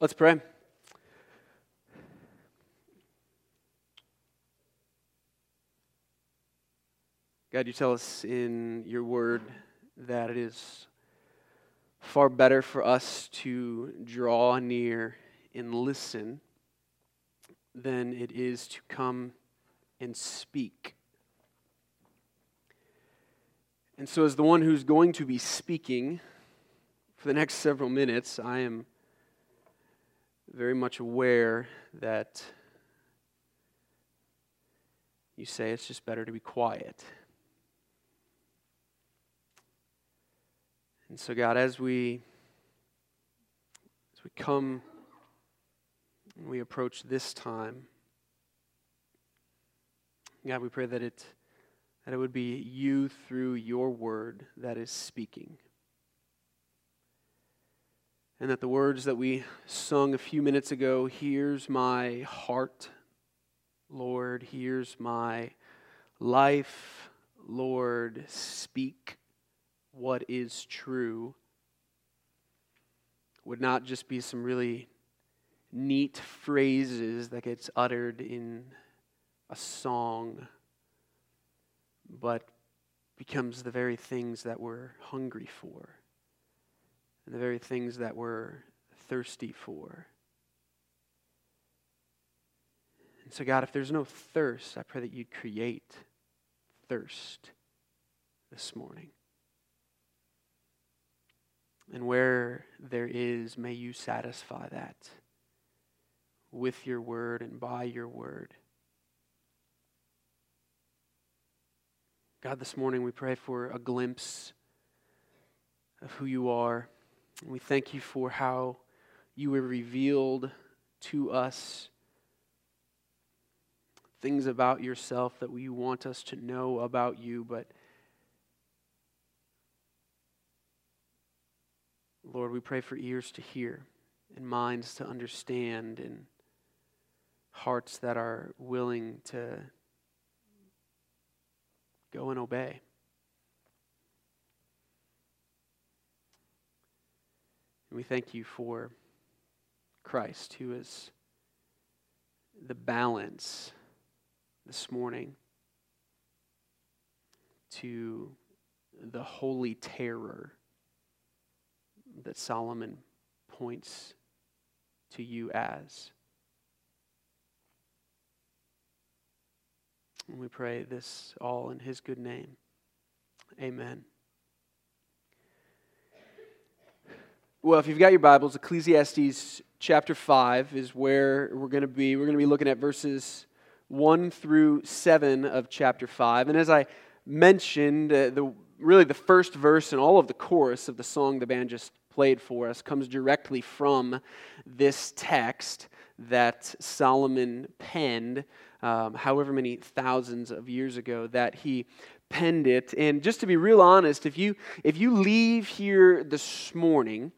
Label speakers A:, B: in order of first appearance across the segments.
A: Let's pray. God, you tell us in your word that it is far better for us to draw near and listen than it is to come and speak. And so, as the one who's going to be speaking for the next several minutes, I am very much aware that you say it's just better to be quiet. And so, God, as we as we come and we approach this time, God, we pray that it that it would be you through your word that is speaking. And that the words that we sung a few minutes ago, here's my heart, Lord, here's my life, Lord, speak what is true, would not just be some really neat phrases that gets uttered in a song but becomes the very things that we're hungry for and the very things that we're thirsty for. And so, God, if there's no thirst, I pray that you'd create thirst this morning. And where there is, may you satisfy that with your word and by your word. God, this morning we pray for a glimpse of who you are. We thank you for how you were revealed to us things about yourself that we want us to know about you, but Lord, we pray for ears to hear and minds to understand and hearts that are willing to Go and obey. We thank you for Christ, who is the balance this morning to the holy terror that Solomon points to you as. And we pray this all in his good name. Amen. Well, if you've got your Bibles, Ecclesiastes chapter 5 is where we're going to be. We're going to be looking at verses 1 through 7 of chapter 5. And as I mentioned, uh, the, really the first verse and all of the chorus of the song the band just played for us comes directly from this text that Solomon penned um, however many thousands of years ago that he penned it. And just to be real honest, if you, if you leave here this morning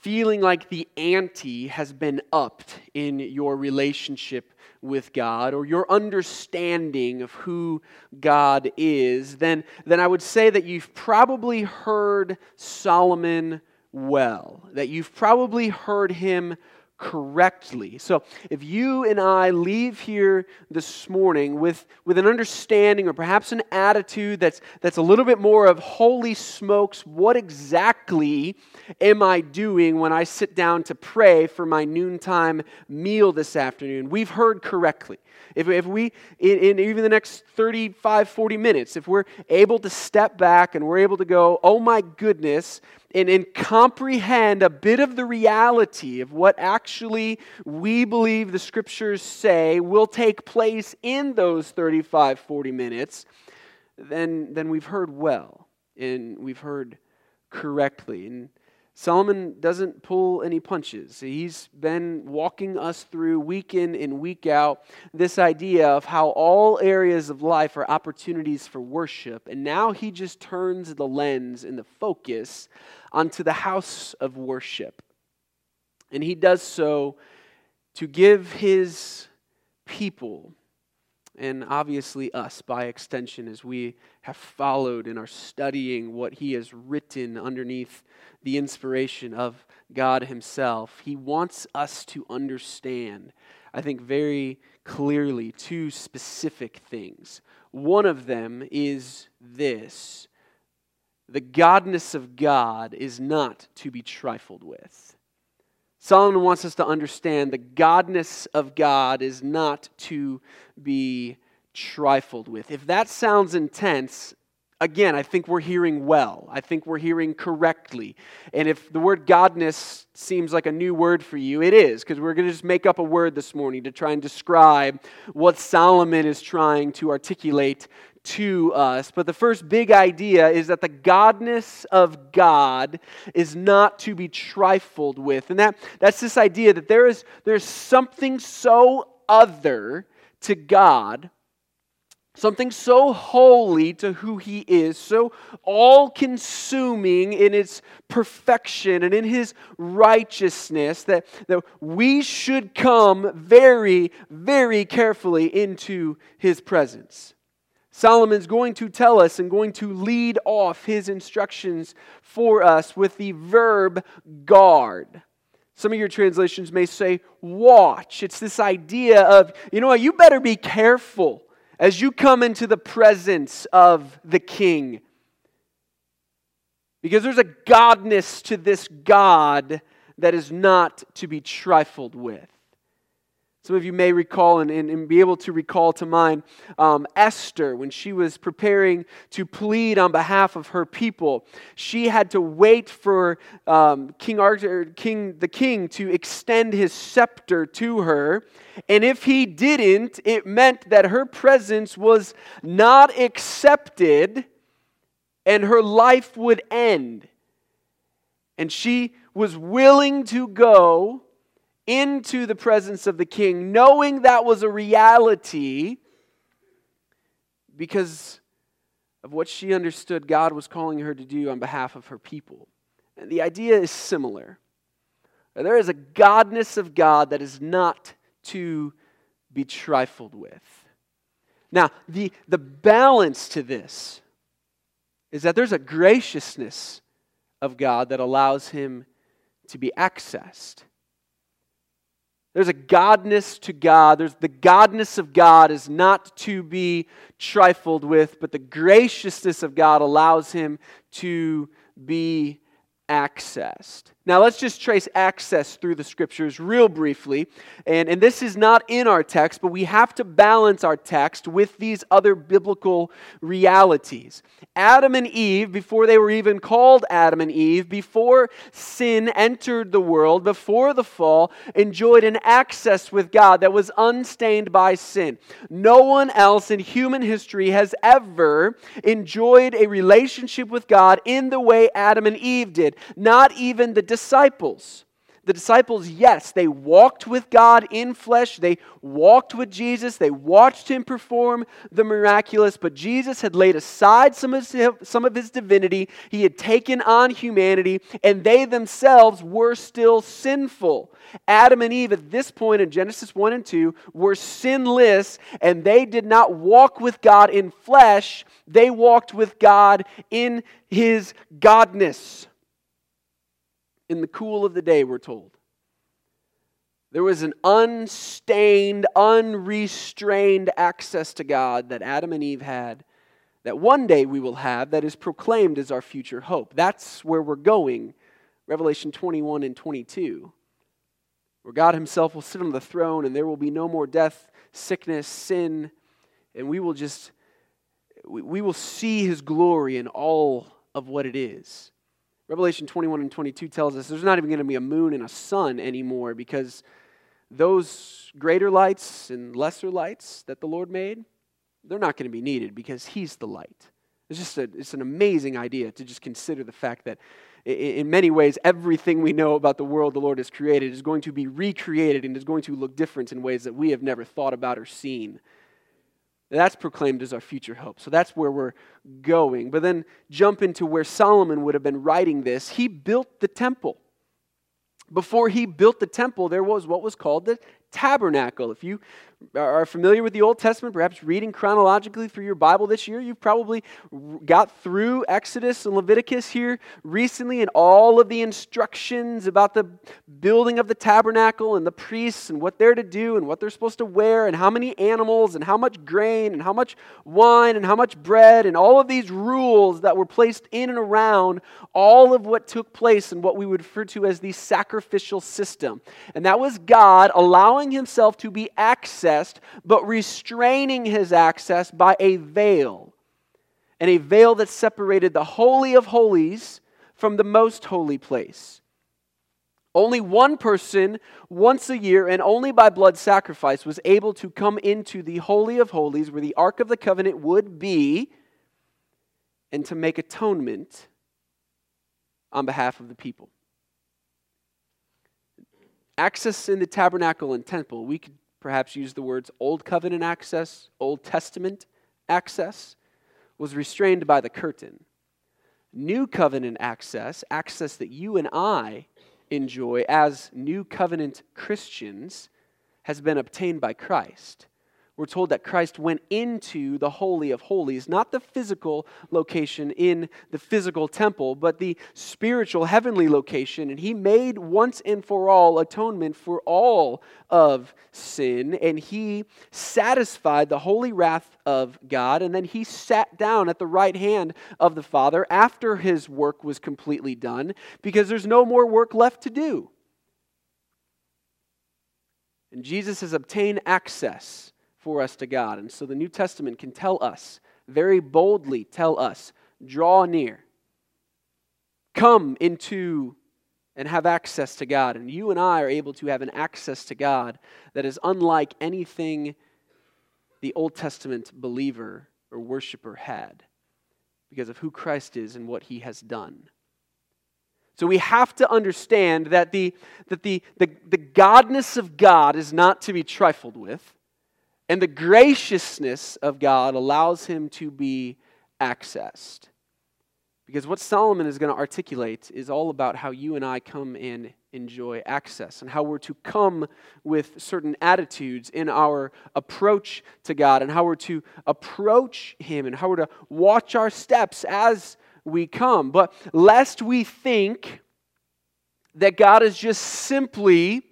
A: feeling like the ante has been upped in your relationship with God or your understanding of who God is, then, then I would say that you've probably heard Solomon well, that you've probably heard him correctly. So, if you and I leave here this morning with, with an understanding or perhaps an attitude that's, that's a little bit more of, holy smokes, what exactly am I doing when I sit down to pray for my noontime meal this afternoon? We've heard correctly. If, if we, in, in even the next 35, 40 minutes, if we're able to step back and we're able to go, oh my goodness, and, and comprehend a bit of the reality of what actually we believe the scriptures say will take place in those 35, 40 minutes, then, then we've heard well and we've heard correctly. And Solomon doesn't pull any punches. He's been walking us through week in and week out this idea of how all areas of life are opportunities for worship. And now he just turns the lens and the focus onto the house of worship. And he does so to give his people and obviously us by extension as we have followed and are studying what he has written underneath the inspiration of God himself. He wants us to understand, I think, very clearly two specific things. One of them is this the godness of God is not to be trifled with. Solomon wants us to understand the godness of God is not to be trifled with. If that sounds intense, again, I think we're hearing well. I think we're hearing correctly. And if the word godness seems like a new word for you, it is, because we're going to just make up a word this morning to try and describe what Solomon is trying to articulate to us. But the first big idea is that the godness of God is not to be trifled with. And that, that's this idea that there is there's something so other to God, something so holy to who He is, so all consuming in its perfection and in His righteousness, that, that we should come very, very carefully into His presence. Solomon's going to tell us and going to lead off his instructions for us with the verb guard. Some of your translations may say watch. It's this idea of, you know what, you better be careful as you come into the presence of the king. Because there's a godness to this God that is not to be trifled with. Some of you may recall and, and, and be able to recall to mind um, Esther when she was preparing to plead on behalf of her people. She had to wait for um, King Arthur, King the king, to extend his scepter to her, and if he didn't, it meant that her presence was not accepted, and her life would end. And she was willing to go into the presence of the king, knowing that was a reality because of what she understood God was calling her to do on behalf of her people. And the idea is similar. There is a godness of God that is not to be trifled with. Now, the, the balance to this is that there's a graciousness of God that allows him to be accessed. There's a godness to God. There's the godness of God is not to be trifled with, but the graciousness of God allows him to be accessed. Now, let's just trace access through the scriptures real briefly. And, and this is not in our text, but we have to balance our text with these other biblical realities. Adam and Eve, before they were even called Adam and Eve, before sin entered the world, before the fall, enjoyed an access with God that was unstained by sin. No one else in human history has ever enjoyed a relationship with God in the way Adam and Eve did. Not even the disciples. The disciples, yes, they walked with God in flesh. They walked with Jesus. They watched him perform the miraculous. But Jesus had laid aside some of, his, some of his divinity. He had taken on humanity, and they themselves were still sinful. Adam and Eve, at this point in Genesis 1 and 2, were sinless, and they did not walk with God in flesh. They walked with God in his godness in the cool of the day, we're told. There was an unstained, unrestrained access to God that Adam and Eve had, that one day we will have, that is proclaimed as our future hope. That's where we're going, Revelation 21 and 22, where God Himself will sit on the throne and there will be no more death, sickness, sin, and we will just, we will see His glory in all of what it is. Revelation 21 and 22 tells us there's not even going to be a moon and a sun anymore because those greater lights and lesser lights that the Lord made, they're not going to be needed because He's the light. It's just a, it's an amazing idea to just consider the fact that in many ways, everything we know about the world the Lord has created is going to be recreated and is going to look different in ways that we have never thought about or seen. That's proclaimed as our future hope. So that's where we're going. But then jump into where Solomon would have been writing this. He built the temple. Before he built the temple, there was what was called the tabernacle. If you are familiar with the Old Testament, perhaps reading chronologically through your Bible this year, you've probably got through Exodus and Leviticus here recently and all of the instructions about the building of the tabernacle and the priests and what they're to do and what they're supposed to wear and how many animals and how much grain and how much wine and how much bread and all of these rules that were placed in and around all of what took place in what we would refer to as the sacrificial system. And that was God allowing himself to be accessed accessed, but restraining his access by a veil. And a veil that separated the Holy of Holies from the most holy place. Only one person once a year and only by blood sacrifice was able to come into the Holy of Holies where the Ark of the Covenant would be and to make atonement on behalf of the people. Access in the tabernacle and temple, we could perhaps use the words Old Covenant access, Old Testament access, was restrained by the curtain. New covenant access, access that you and I enjoy as new covenant Christians, has been obtained by Christ we're told that Christ went into the Holy of Holies, not the physical location in the physical temple, but the spiritual heavenly location. And he made once and for all atonement for all of sin. And he satisfied the holy wrath of God. And then he sat down at the right hand of the Father after his work was completely done, because there's no more work left to do. And Jesus has obtained access for us to God. And so the New Testament can tell us, very boldly tell us, draw near. Come into and have access to God. And you and I are able to have an access to God that is unlike anything the Old Testament believer or worshiper had because of who Christ is and what he has done. So we have to understand that the, that the, the, the godness of God is not to be trifled with. And the graciousness of God allows him to be accessed. Because what Solomon is going to articulate is all about how you and I come and enjoy access and how we're to come with certain attitudes in our approach to God and how we're to approach Him and how we're to watch our steps as we come. But lest we think that God is just simply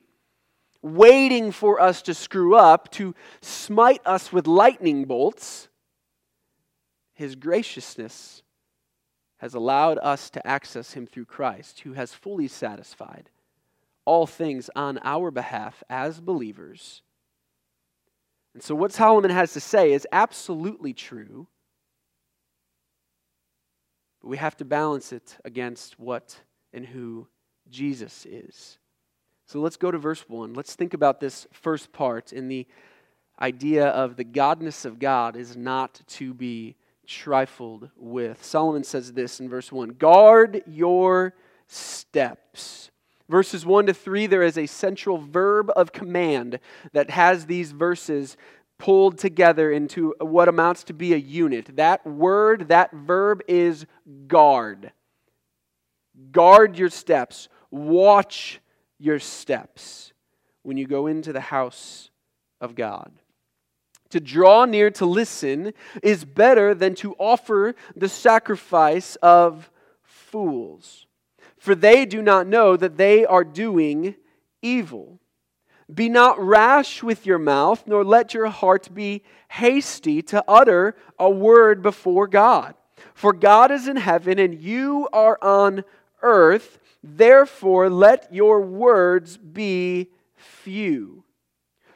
A: waiting for us to screw up, to smite us with lightning bolts, His graciousness has allowed us to access Him through Christ, who has fully satisfied all things on our behalf as believers. And so, what Solomon has to say is absolutely true, but we have to balance it against what and who Jesus is. So let's go to verse 1. Let's think about this first part in the idea of the godness of God is not to be trifled with. Solomon says this in verse 1 Guard your steps. Verses 1 to 3, there is a central verb of command that has these verses pulled together into what amounts to be a unit. That word, that verb is guard. Guard your steps. Watch your steps when you go into the house of God. To draw near to listen is better than to offer the sacrifice of fools, for they do not know that they are doing evil. Be not rash with your mouth, nor let your heart be hasty to utter a word before God. For God is in heaven, and you are on earth. Therefore, let your words be few.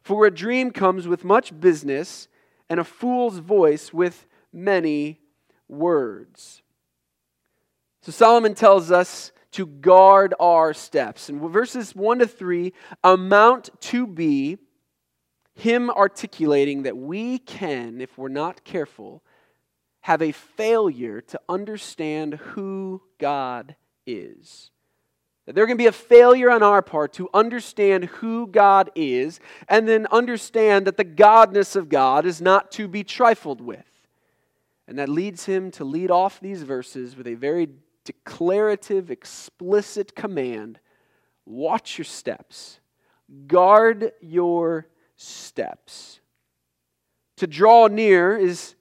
A: For a dream comes with much business, and a fool's voice with many words. So Solomon tells us to guard our steps. And verses 1 to 3 amount to be him articulating that we can, if we're not careful, have a failure to understand who God is. That there can be a failure on our part to understand who God is and then understand that the godness of God is not to be trifled with. And that leads him to lead off these verses with a very declarative, explicit command watch your steps, guard your steps. To draw near is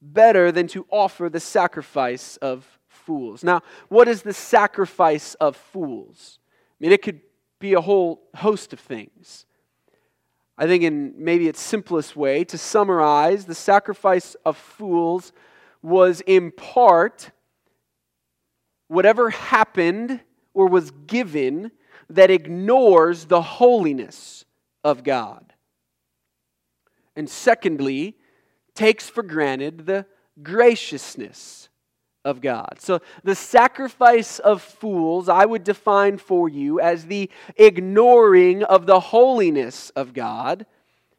A: better than to offer the sacrifice of fools. Now, what is the sacrifice of fools? I mean, it could be a whole host of things. I think, in maybe its simplest way, to summarize, the sacrifice of fools was in part whatever happened or was given that ignores the holiness of God. And secondly, takes for granted the graciousness of God. So, the sacrifice of fools, I would define for you as the ignoring of the holiness of God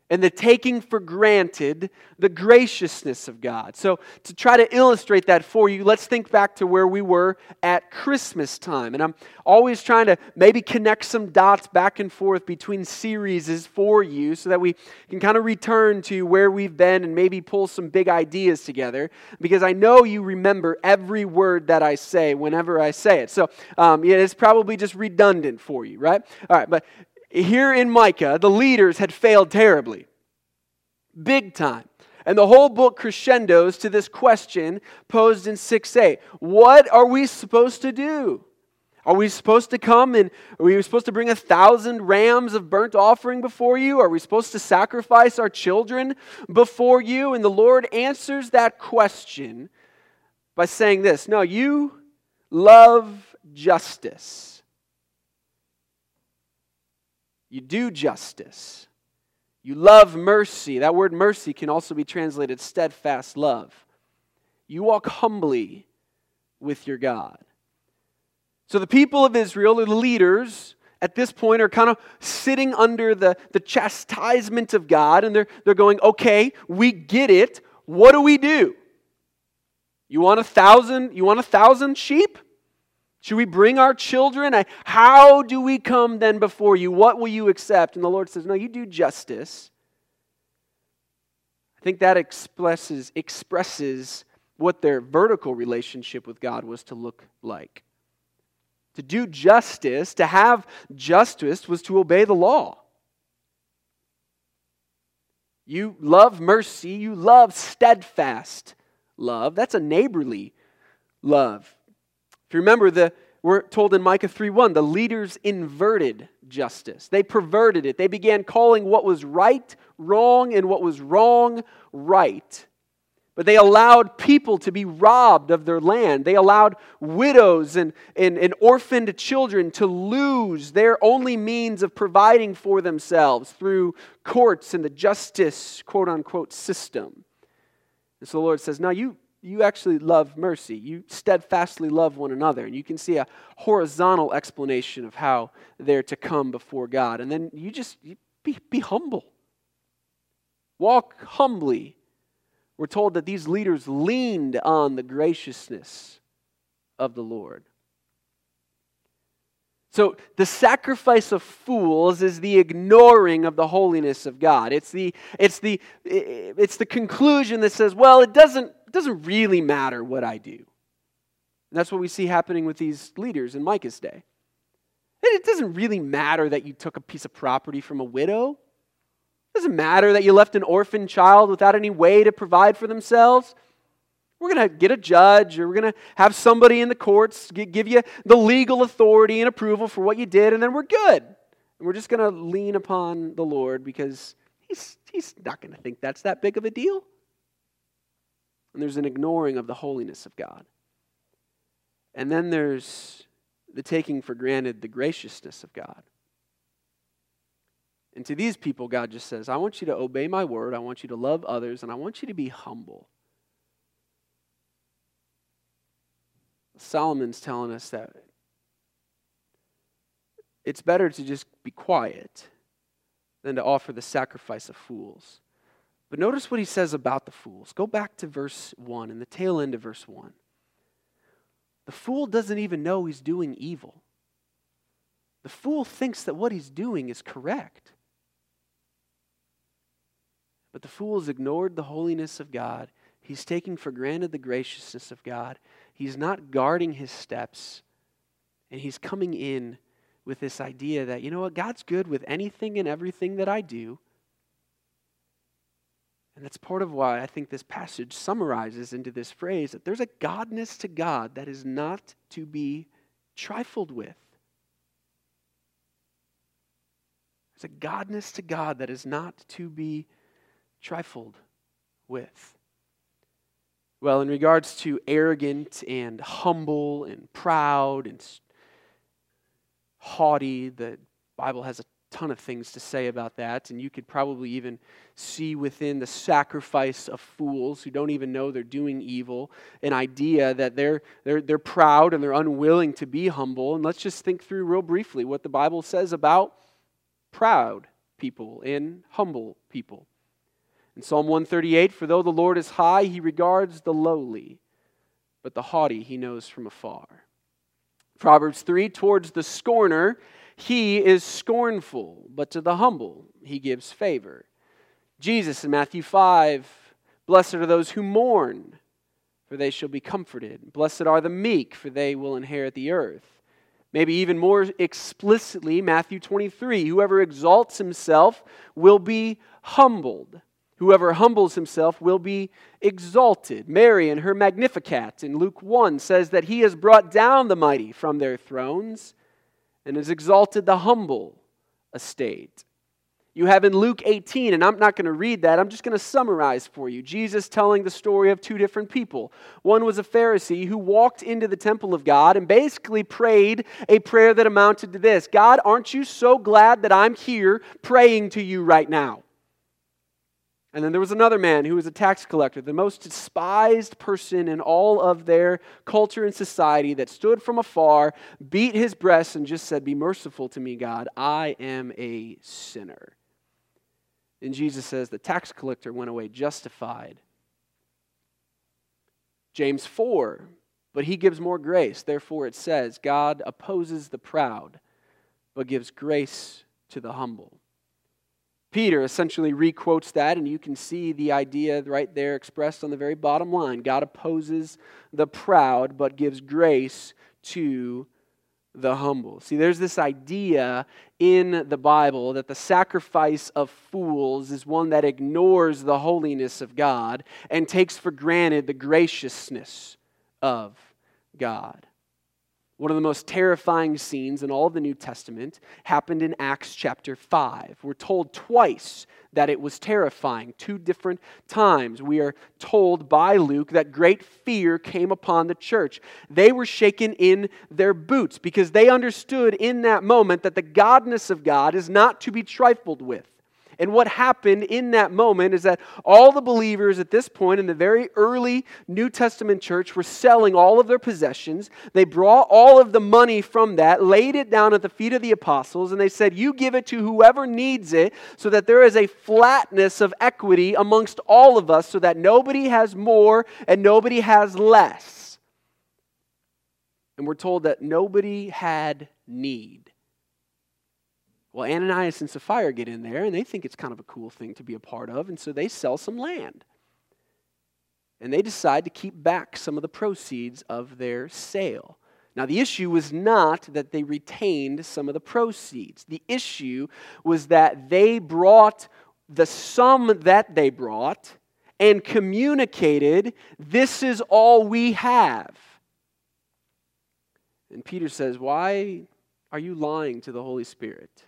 A: and the taking for granted the graciousness of God. So, to try to illustrate that for you, let's think back to where we were at Christmas time. And I'm always trying to maybe connect some dots back and forth between series for you so that we can kind of return to where we've been and maybe pull some big ideas together because I know you remember every word that I say whenever I say it. So, um, yeah, it's probably just redundant for you, right? All right, but here in Micah, the leaders had failed terribly, big time. And the whole book crescendos to this question posed in 6a What are we supposed to do? Are we supposed to come and are we supposed to bring a thousand rams of burnt offering before you? Are we supposed to sacrifice our children before you? And the Lord answers that question by saying this No, you love justice you do justice. You love mercy. That word mercy can also be translated steadfast love. You walk humbly with your God. So the people of Israel, the leaders, at this point are kind of sitting under the, the chastisement of God and they're, they're going, okay, we get it. What do we do? You want a thousand, you want a thousand sheep? Should we bring our children? How do we come then before you? What will you accept? And the Lord says, No, you do justice. I think that expresses, expresses what their vertical relationship with God was to look like. To do justice, to have justice, was to obey the law. You love mercy, you love steadfast love. That's a neighborly love. You remember, the, we're told in Micah 3:1, the leaders inverted justice. They perverted it. They began calling what was right wrong and what was wrong right. But they allowed people to be robbed of their land. They allowed widows and, and, and orphaned children to lose their only means of providing for themselves through courts and the justice, quote unquote, system. And so the Lord says, Now you, you actually love mercy. You steadfastly love one another. And you can see a horizontal explanation of how they're to come before God. And then you just be, be humble. Walk humbly. We're told that these leaders leaned on the graciousness of the Lord. So, the sacrifice of fools is the ignoring of the holiness of God. It's the, it's the, it's the conclusion that says, well, it doesn't, doesn't really matter what I do. And that's what we see happening with these leaders in Micah's day. It doesn't really matter that you took a piece of property from a widow. It doesn't matter that you left an orphan child without any way to provide for themselves. We're going to get a judge or we're going to have somebody in the courts give you the legal authority and approval for what you did, and then we're good. And we're just going to lean upon the Lord because he's, he's not going to think that's that big of a deal and there's an ignoring of the holiness of God. And then there's the taking for granted the graciousness of God. And to these people, God just says, I want you to obey my word, I want you to love others, and I want you to be humble. Solomon's telling us that it's better to just be quiet than to offer the sacrifice of fools. But notice what he says about the fools. Go back to verse 1 and the tail end of verse 1. The fool doesn't even know he's doing evil. The fool thinks that what he's doing is correct. But the fool has ignored the holiness of God. He's taking for granted the graciousness of God. He's not guarding his steps. And he's coming in with this idea that, you know what, God's good with anything and everything that I do. And that's part of why I think this passage summarizes into this phrase that there's a godness to God that is not to be trifled with. There's a godness to God that is not to be trifled with. Well, in regards to arrogant and humble and proud and haughty, the Bible has a ton of things to say about that, and you could probably even see within the sacrifice of fools who don't even know they're doing evil an idea that they're, they're, they're proud and they're unwilling to be humble. And let's just think through real briefly what the Bible says about proud people and humble people. In Psalm 138, for though the Lord is high, he regards the lowly, but the haughty he knows from afar. Proverbs 3, towards the scorner, he is scornful, but to the humble he gives favor. Jesus in Matthew 5, blessed are those who mourn, for they shall be comforted. Blessed are the meek, for they will inherit the earth. Maybe even more explicitly, Matthew 23 whoever exalts himself will be humbled. Whoever humbles himself will be exalted. Mary in her Magnificat in Luke 1 says that he has brought down the mighty from their thrones and has exalted the humble estate. You have in Luke 18, and I'm not going to read that, I'm just going to summarize for you. Jesus telling the story of two different people. One was a Pharisee who walked into the temple of God and basically prayed a prayer that amounted to this God, aren't you so glad that I'm here praying to you right now? And then there was another man who was a tax collector, the most despised person in all of their culture and society, that stood from afar, beat his breast, and just said, Be merciful to me, God. I am a sinner. And Jesus says, The tax collector went away justified. James 4, but he gives more grace. Therefore, it says, God opposes the proud, but gives grace to the humble. Peter essentially requotes that, and you can see the idea right there expressed on the very bottom line. God opposes the proud, but gives grace to the humble. See, there's this idea in the Bible that the sacrifice of fools is one that ignores the holiness of God and takes for granted the graciousness of God. One of the most terrifying scenes in all of the New Testament happened in Acts chapter 5. We're told twice that it was terrifying, two different times. We are told by Luke that great fear came upon the church. They were shaken in their boots because they understood in that moment that the godness of God is not to be trifled with. And what happened in that moment is that all the believers at this point in the very early New Testament church were selling all of their possessions. They brought all of the money from that, laid it down at the feet of the apostles, and they said, You give it to whoever needs it, so that there is a flatness of equity amongst all of us, so that nobody has more and nobody has less. And we're told that nobody had need. Well, Ananias and Sapphira get in there and they think it's kind of a cool thing to be a part of, and so they sell some land. And they decide to keep back some of the proceeds of their sale. Now, the issue was not that they retained some of the proceeds. The issue was that they brought the sum that they brought and communicated, This is all we have. And Peter says, Why are you lying to the Holy Spirit?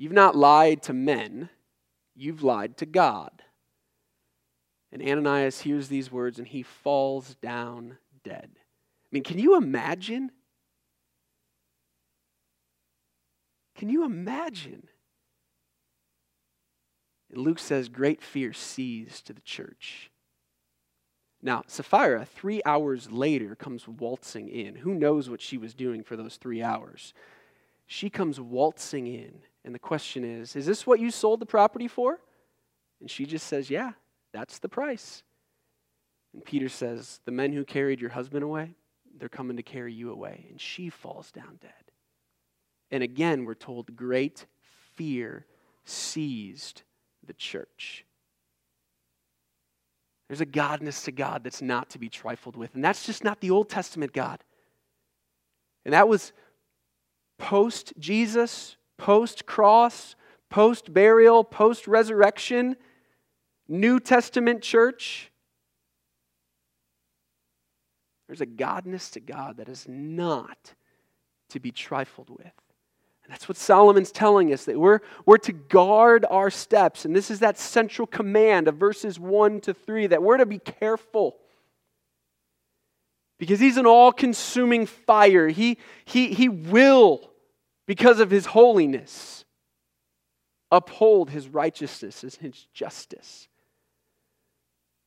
A: You've not lied to men, you've lied to God. And Ananias hears these words and he falls down dead. I mean, can you imagine? Can you imagine? And Luke says, great fear seized to the church. Now, Sapphira, three hours later, comes waltzing in. Who knows what she was doing for those three hours? She comes waltzing in and the question is, is this what you sold the property for? And she just says, yeah, that's the price. And Peter says, the men who carried your husband away, they're coming to carry you away. And she falls down dead. And again, we're told great fear seized the church. There's a godness to God that's not to be trifled with. And that's just not the Old Testament God. And that was post Jesus, post cross, post burial, post resurrection, New Testament church. There's a godness to God that is not to be trifled with. And that's what Solomon's telling us that we're, we're to guard our steps. And this is that central command of verses 1 to 3 that we're to be careful. Because he's an all consuming fire. He, he, he will, because of his holiness, uphold his righteousness and his justice.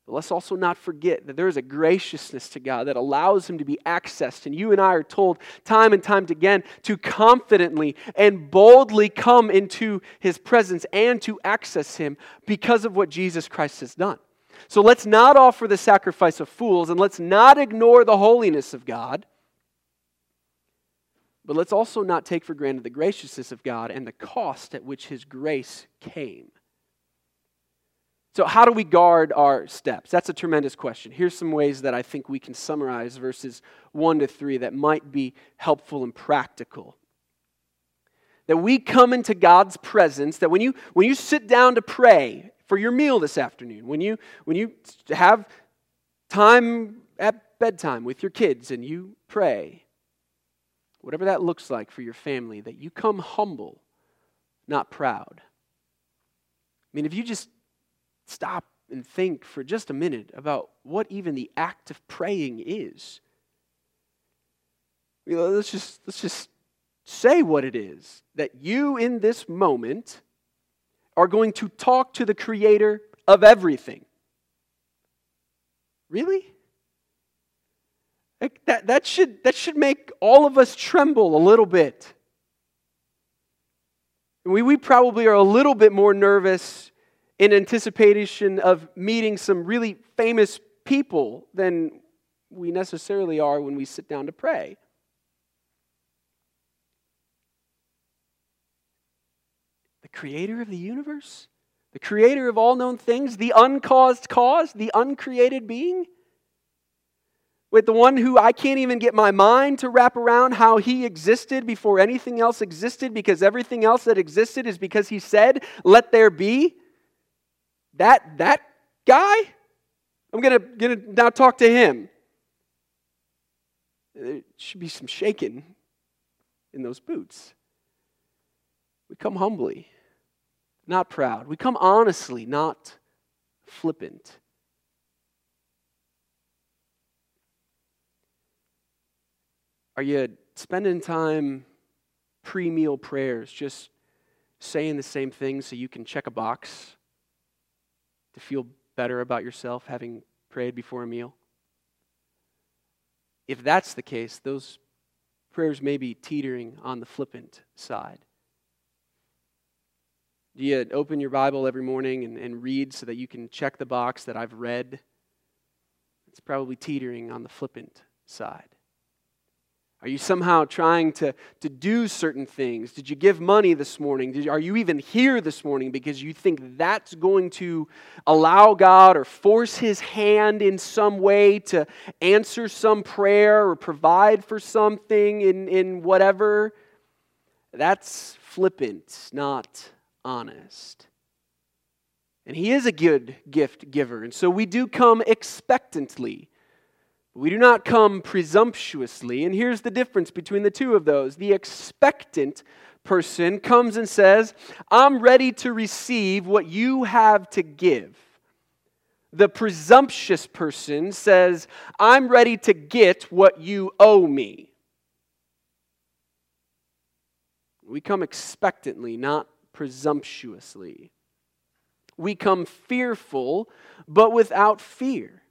A: But let's also not forget that there is a graciousness to God that allows Him to be accessed. And you and I are told time and time again to confidently and boldly come into His presence and to access Him because of what Jesus Christ has done. So let's not offer the sacrifice of fools and let's not ignore the holiness of God. But let's also not take for granted the graciousness of God and the cost at which His grace came. So, how do we guard our steps? That's a tremendous question. Here's some ways that I think we can summarize verses 1 to 3 that might be helpful and practical. That we come into God's presence, that when you, when you sit down to pray for your meal this afternoon, when you, when you have time at bedtime with your kids and you pray, whatever that looks like for your family, that you come humble, not proud. I mean, if you just stop and think for just a minute about what even the act of praying is. You know, let's just let's just say what it is that you in this moment are going to talk to the creator of everything. Really? Like that, that, should, that should make all of us tremble a little bit. We, we probably are a little bit more nervous in anticipation of meeting some really famous people than we necessarily are when we sit down to pray. The creator of the universe, the creator of all known things, the uncaused cause, the uncreated being. With the one who I can't even get my mind to wrap around how he existed before anything else existed, because everything else that existed is because he said, Let there be. That, that guy? I'm going to gonna now talk to him. There should be some shaking in those boots. We come humbly, not proud. We come honestly, not flippant. Are you spending time pre meal prayers just saying the same thing so you can check a box? to feel better about yourself having prayed before a meal? If that's the case, those prayers may be teetering on the flippant side. Do you open your Bible every morning and, and read so that you can check the box that I've read? It's probably teetering on the flippant side. Are you somehow trying to, to do certain things? Did you give money this morning? Did, are you even here this morning because you think that's going to allow God or force His hand in some way to answer some prayer or provide for something in, in whatever? That's flippant, not honest. And He is a good gift giver. And so we do come expectantly we do not come presumptuously. And here's the difference between the two of those. The expectant person comes and says, I'm ready to receive what you have to give. The presumptuous person says, I'm ready to get what you owe me. We come expectantly, not presumptuously. We come fearful, but without fear.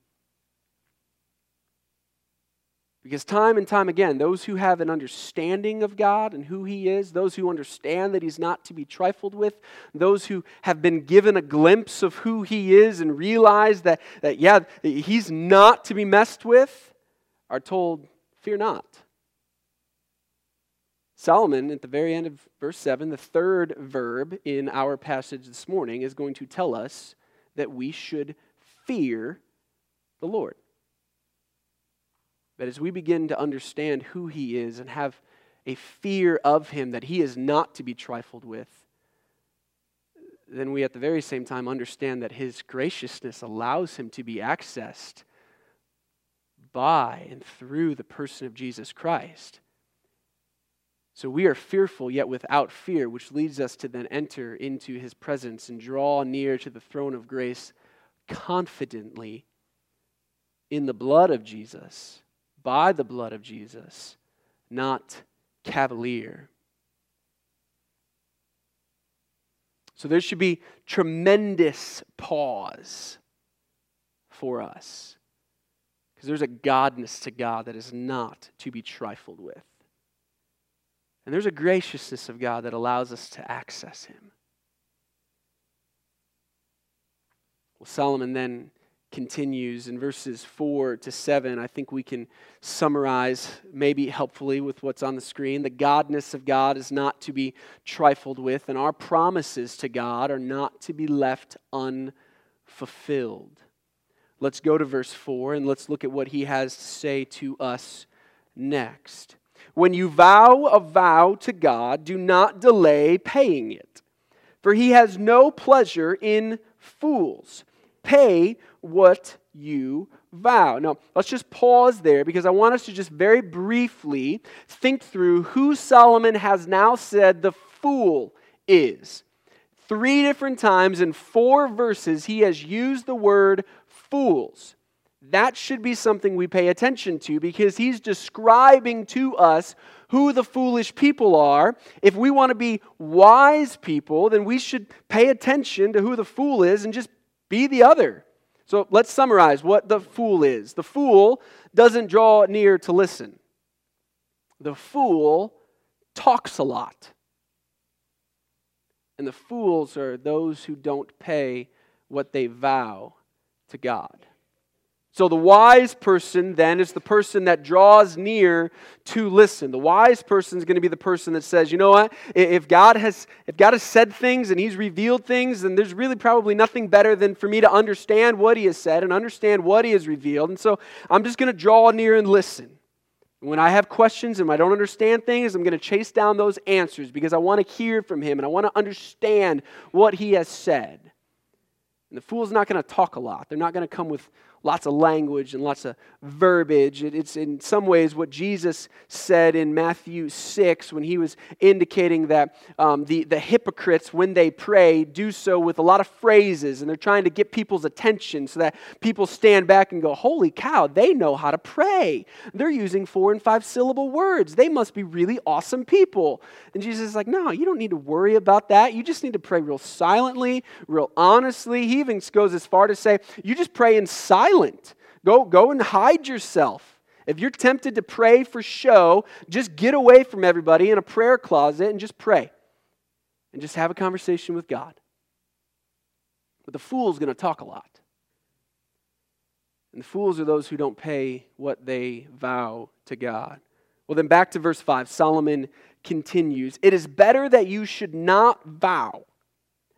A: Because time and time again, those who have an understanding of God and who He is, those who understand that He's not to be trifled with, those who have been given a glimpse of who He is and realize that, that yeah, He's not to be messed with, are told, Fear not. Solomon, at the very end of verse 7, the third verb in our passage this morning, is going to tell us that we should fear the Lord. But as we begin to understand who He is and have a fear of him that he is not to be trifled with, then we at the very same time understand that his graciousness allows him to be accessed by and through the person of Jesus Christ. So we are fearful, yet without fear, which leads us to then enter into his presence and draw near to the throne of grace confidently in the blood of Jesus, by the blood of Jesus, not cavalier. So there should be tremendous pause for us because there's a godness to God that is not to be trifled with. And there's a graciousness of God that allows us to access Him. Well, Solomon then continues in verses 4 to 7. I think we can summarize, maybe helpfully, with what's on the screen. The godness of God is not to be trifled with, and our promises to God are not to be left unfulfilled. Let's go to verse 4 and let's look at what he has to say to us next. When you vow a vow to God, do not delay paying it, for he has no pleasure in fools. Pay what you vow. Now, let's just pause there because I want us to just very briefly think through who Solomon has now said the fool is. Three different times in four verses, he has used the word fools. That should be something we pay attention to because he's describing to us who the foolish people are. If we want to be wise people, then we should pay attention to who the fool is and just be the other. So let's summarize what the fool is. The fool doesn't draw near to listen, the fool talks a lot. And the fools are those who don't pay what they vow to God. So the wise person then is the person that draws near to listen. The wise person is going to be the person that says, you know what? If God has if God has said things and he's revealed things, then there's really probably nothing better than for me to understand what he has said and understand what he has revealed. And so I'm just going to draw near and listen. When I have questions and I don't understand things, I'm going to chase down those answers because I want to hear from him and I want to understand what he has said. And the fool's not going to talk a lot. They're not going to come with lots of language and lots of verbiage. It's in some ways what Jesus said in Matthew 6 when he was indicating that um, the, the hypocrites, when they pray, do so with a lot of phrases and they're trying to get people's attention so that people stand back and go, Holy cow, they know how to pray. They're using four and five syllable words. They must be really awesome people. And Jesus is like, No, you don't need to worry about that. You just need to pray real silently, real honestly. He even goes as far to say, You just pray in silence silent. Go, go and hide yourself. If you're tempted to pray for show, just get away from everybody in a prayer closet and just pray. And just have a conversation with God. But the fool's going to talk a lot. And the fools are those who don't pay what they vow to God. Well, then back to verse 5. Solomon continues It is better that you should not vow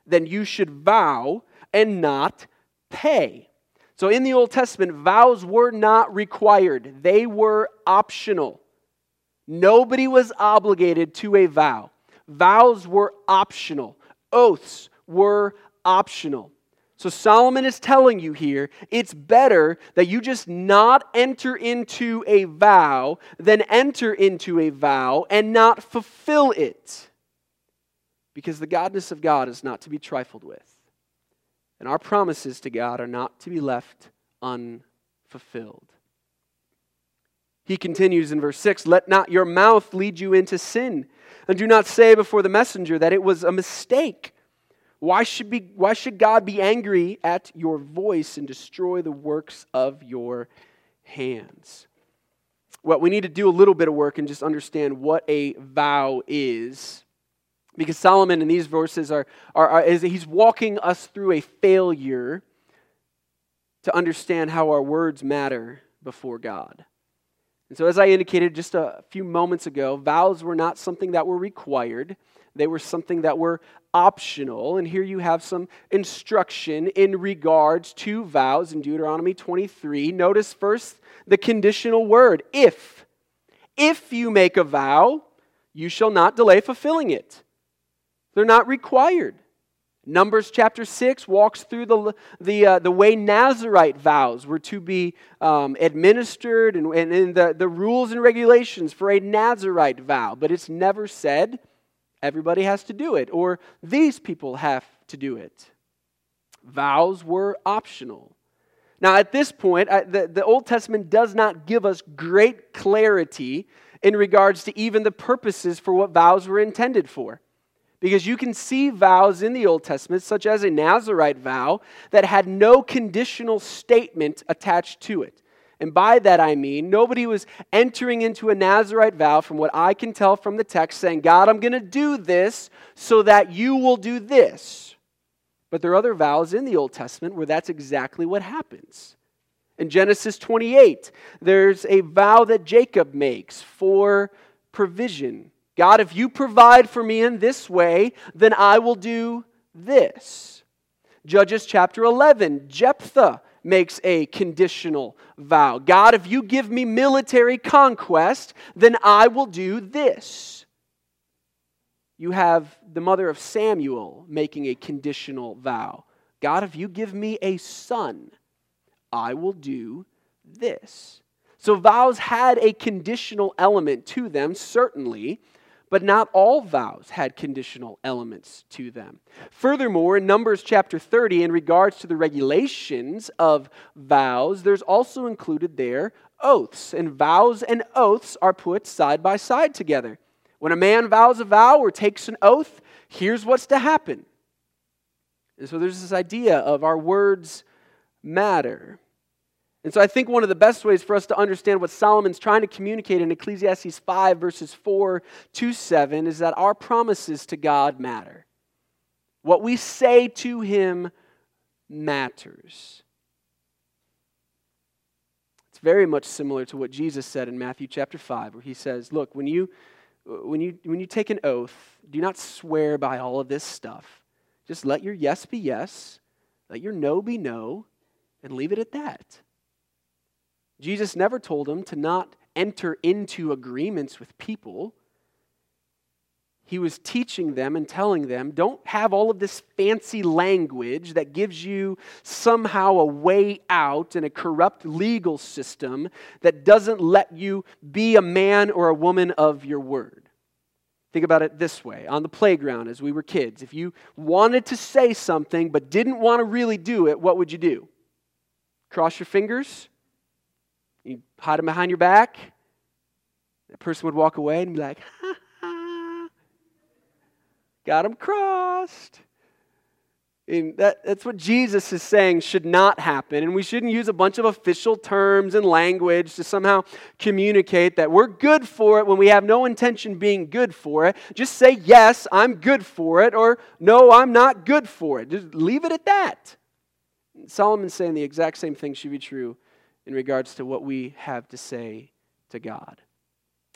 A: than you should vow and not pay. So in the Old Testament, vows were not required, they were optional. Nobody was obligated to a vow. Vows were optional, oaths were optional. So Solomon is telling you here it's better that you just not enter into a vow than enter into a vow and not fulfill it. Because the godness of God is not to be trifled with. And our promises to God are not to be left unfulfilled. He continues in verse 6 Let not your mouth lead you into sin, and do not say before the messenger that it was a mistake. Why should, be, why should God be angry at your voice and destroy the works of your hands? Well, we need to do a little bit of work and just understand what a vow is because Solomon in these verses are, are, are is he's walking us through a failure to understand how our words matter before God. And so, as I indicated just a few moments ago, vows were not something that were required, they were something that were optional. And here you have some instruction in regards to vows in Deuteronomy 23. Notice first the conditional word if. If you make a vow, you shall not delay fulfilling it. They're not required. Numbers chapter 6 walks through the, the, uh, the way Nazarite vows were to be um, administered and, and, and the, the rules and regulations for a Nazarite vow. But it's never said everybody has to do it or these people have to do it. Vows were optional. Now, at this point, the, the Old Testament does not give us great clarity in regards to even the purposes for what vows were intended for. Because you can see vows in the Old Testament, such as a Nazarite vow, that had no conditional statement attached to it. And by that I mean, nobody was entering into a Nazarite vow, from what I can tell from the text, saying, God, I'm going to do this so that you will do this. But there are other vows in the Old Testament where that's exactly what happens. In Genesis 28, there's a vow that Jacob makes for provision. God, if you provide for me in this way, then I will do this. Judges chapter 11, Jephthah makes a conditional vow. God, if you give me military conquest, then I will do this. You have the mother of Samuel making a conditional vow. God, if you give me a son, I will do this. So vows had a conditional element to them, certainly. But not all vows had conditional elements to them. Furthermore, in Numbers chapter 30, in regards to the regulations of vows, there's also included there oaths. And vows and oaths are put side by side together. When a man vows a vow or takes an oath, here's what's to happen. And so there's this idea of our words matter. And so I think one of the best ways for us to understand what Solomon's trying to communicate in Ecclesiastes 5, verses 4 to 7, is that our promises to God matter. What we say to Him matters. It's very much similar to what Jesus said in Matthew chapter 5, where He says, Look, when you, when you, when you take an oath, do not swear by all of this stuff. Just let your yes be yes, let your no be no, and leave it at that. Jesus never told them to not enter into agreements with people. He was teaching them and telling them don't have all of this fancy language that gives you somehow a way out in a corrupt legal system that doesn't let you be a man or a woman of your word. Think about it this way on the playground as we were kids. If you wanted to say something but didn't want to really do it, what would you do? Cross your fingers? You hide them behind your back. That person would walk away and be like, ha ha, got them crossed. And that, that's what Jesus is saying should not happen. And we shouldn't use a bunch of official terms and language to somehow communicate that we're good for it when we have no intention being good for it. Just say, yes, I'm good for it, or no, I'm not good for it. Just leave it at that. Solomon's saying the exact same thing should be true in regards to what we have to say to God.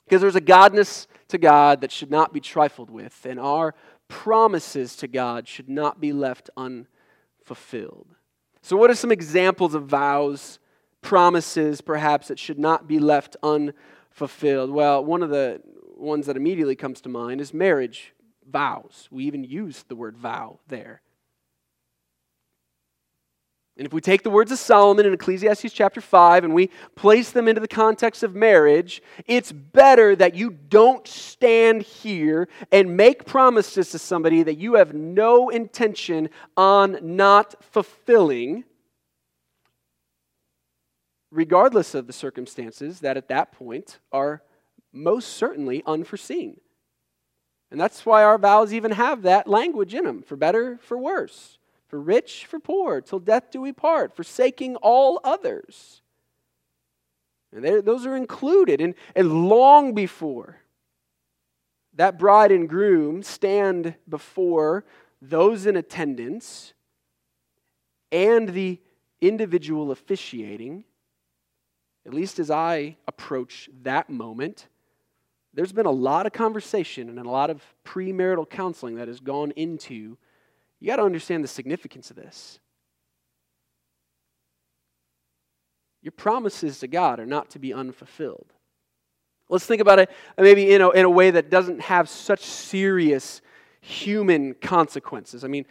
A: Because there's a godness to God that should not be trifled with, and our promises to God should not be left unfulfilled. So, what are some examples of vows, promises, perhaps, that should not be left unfulfilled? Well, one of the ones that immediately comes to mind is marriage vows. We even use the word vow there. And if we take the words of Solomon in Ecclesiastes chapter 5 and we place them into the context of marriage, it's better that you don't stand here and make promises to somebody that you have no intention on not fulfilling, regardless of the circumstances that at that point are most certainly unforeseen. And that's why our vows even have that language in them, for better, for worse for rich, for poor, till death do we part, forsaking all others. And those are included. And, and long before that bride and groom stand before those in attendance and the individual officiating, at least as I approach that moment, there's been a lot of conversation and a lot of premarital counseling that has gone into you got to understand the significance of this. Your promises to God are not to be unfulfilled. Let's think about it uh, maybe in a, in a way that doesn't have such serious human consequences. I mean,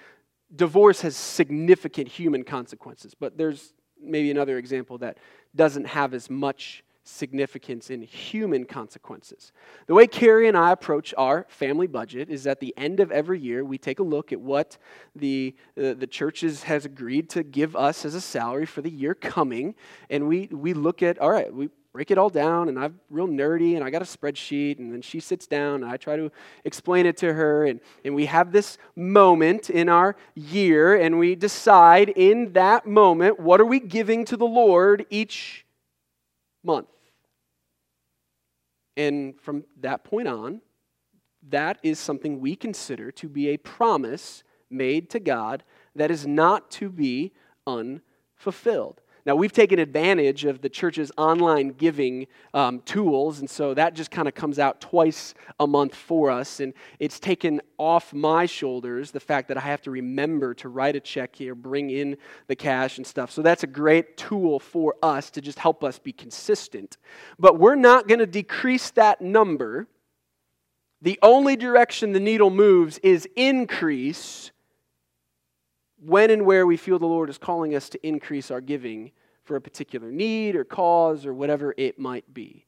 A: divorce has significant human consequences, but there's maybe another example that doesn't have as much significance in human consequences. The way Carrie and I approach our family budget is at the end of every year, we take a look at what the, uh, the churches has agreed to give us as a salary for the year coming, and we, we look at, all right, we break it all down, and I'm real nerdy, and I got a spreadsheet, and then she sits down, and I try to explain it to her, and, and we have this moment in our year, and we decide in that moment, what are we giving to the Lord each month? And from that point on, that is something we consider to be a promise made to God that is not to be unfulfilled. Now, we've taken advantage of the church's online giving um, tools, and so that just kind of comes out twice a month for us. And it's taken off my shoulders the fact that I have to remember to write a check here, bring in the cash and stuff. So that's a great tool for us to just help us be consistent. But we're not going to decrease that number. The only direction the needle moves is increase when and where we feel the Lord is calling us to increase our giving for a particular need or cause or whatever it might be.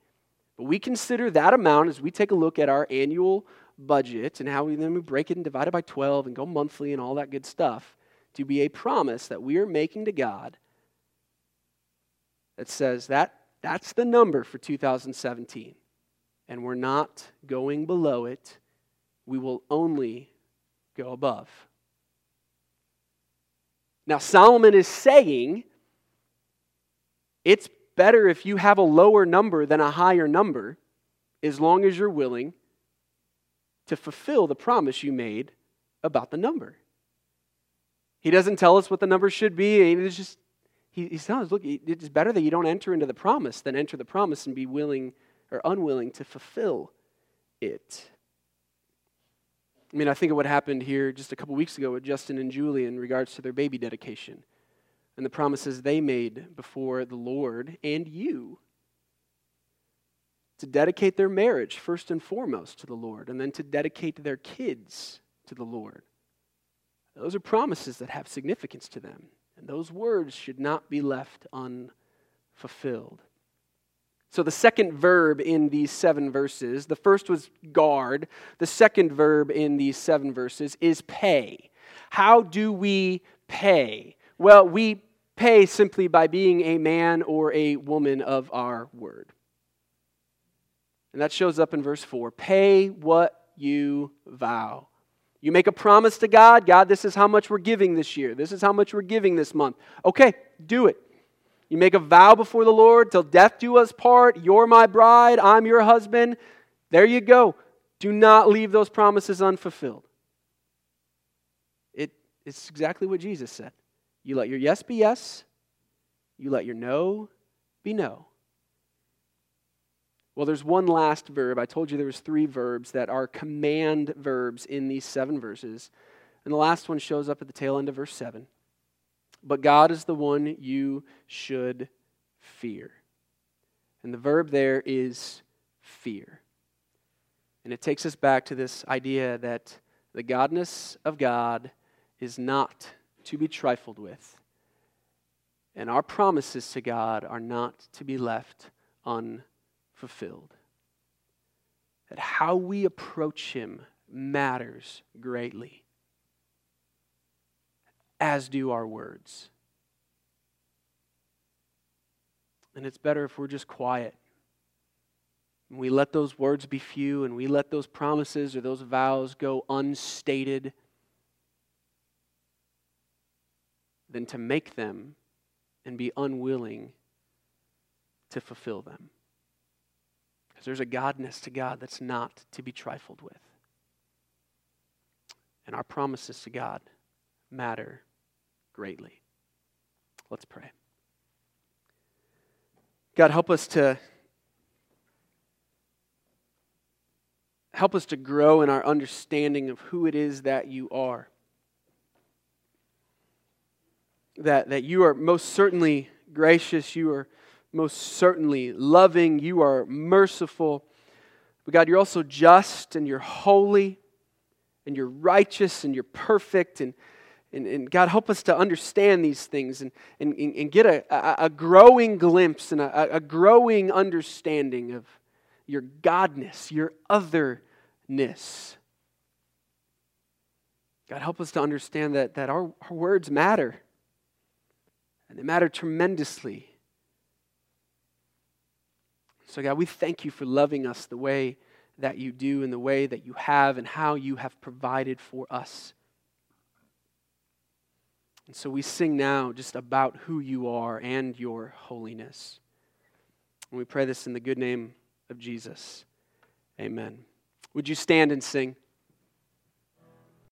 A: But we consider that amount as we take a look at our annual budget and how we then we break it and divide it by 12 and go monthly and all that good stuff to be a promise that we are making to God that says that that's the number for 2017 and we're not going below it. We will only go above now solomon is saying it's better if you have a lower number than a higher number, as long as you're willing to fulfill the promise you made about the number. He doesn't tell us what the number should be. It's just, he, us, look, it's better that you don't enter into the promise than enter the promise and be willing or unwilling to fulfill it. I mean, I think of what happened here just a couple weeks ago with Justin and Julie in regards to their baby dedication and the promises they made before the Lord and you to dedicate their marriage first and foremost to the Lord, and then to dedicate their kids to the Lord. Those are promises that have significance to them, and those words should not be left unfulfilled. So, the second verb in these seven verses, the first was guard. The second verb in these seven verses is pay. How do we pay? Well, we pay simply by being a man or a woman of our word. And that shows up in verse 4. Pay what you vow. You make a promise to God God, this is how much we're giving this year. This is how much we're giving this month. Okay, do it. You make a vow before the Lord till death do us part. You're my bride, I'm your husband. There you go. Do not leave those promises unfulfilled. It, it's exactly what Jesus said. You let your yes be yes, you let your no be no. Well, there's one last verb. I told you there was three verbs that are command verbs in these seven verses. And the last one shows up at the tail end of verse 7. But God is the one you should fear. And the verb there is fear. And it takes us back to this idea that the godness of God is not to be trifled with. And our promises to God are not to be left unfulfilled. That how we approach Him matters greatly, as do our words. And it's better if we're just quiet. And we let those words be few and we let those promises or those vows go unstated than to make them and be unwilling to fulfill them. Because there's a godness to God that's not to be trifled with. And our promises to God matter greatly. Let's pray. God, help us to help us to grow in our understanding of who it is that you are that, that you are most certainly gracious, you are most certainly loving, you are merciful, But God, you're also just and you're holy and you're righteous and you're perfect. And, and, and God, help us to understand these things and, and, and get a, a, growing glimpse and a, a growing understanding of your godness, your otherness. God, help us to understand that, that our, our words matter. And they matter tremendously. So, God, we thank you for loving us the way that you do and the way that you have and how you have provided for us. And so we sing now just about who you are and your holiness. And we pray this in the good name of Jesus. Amen. Would you stand and sing?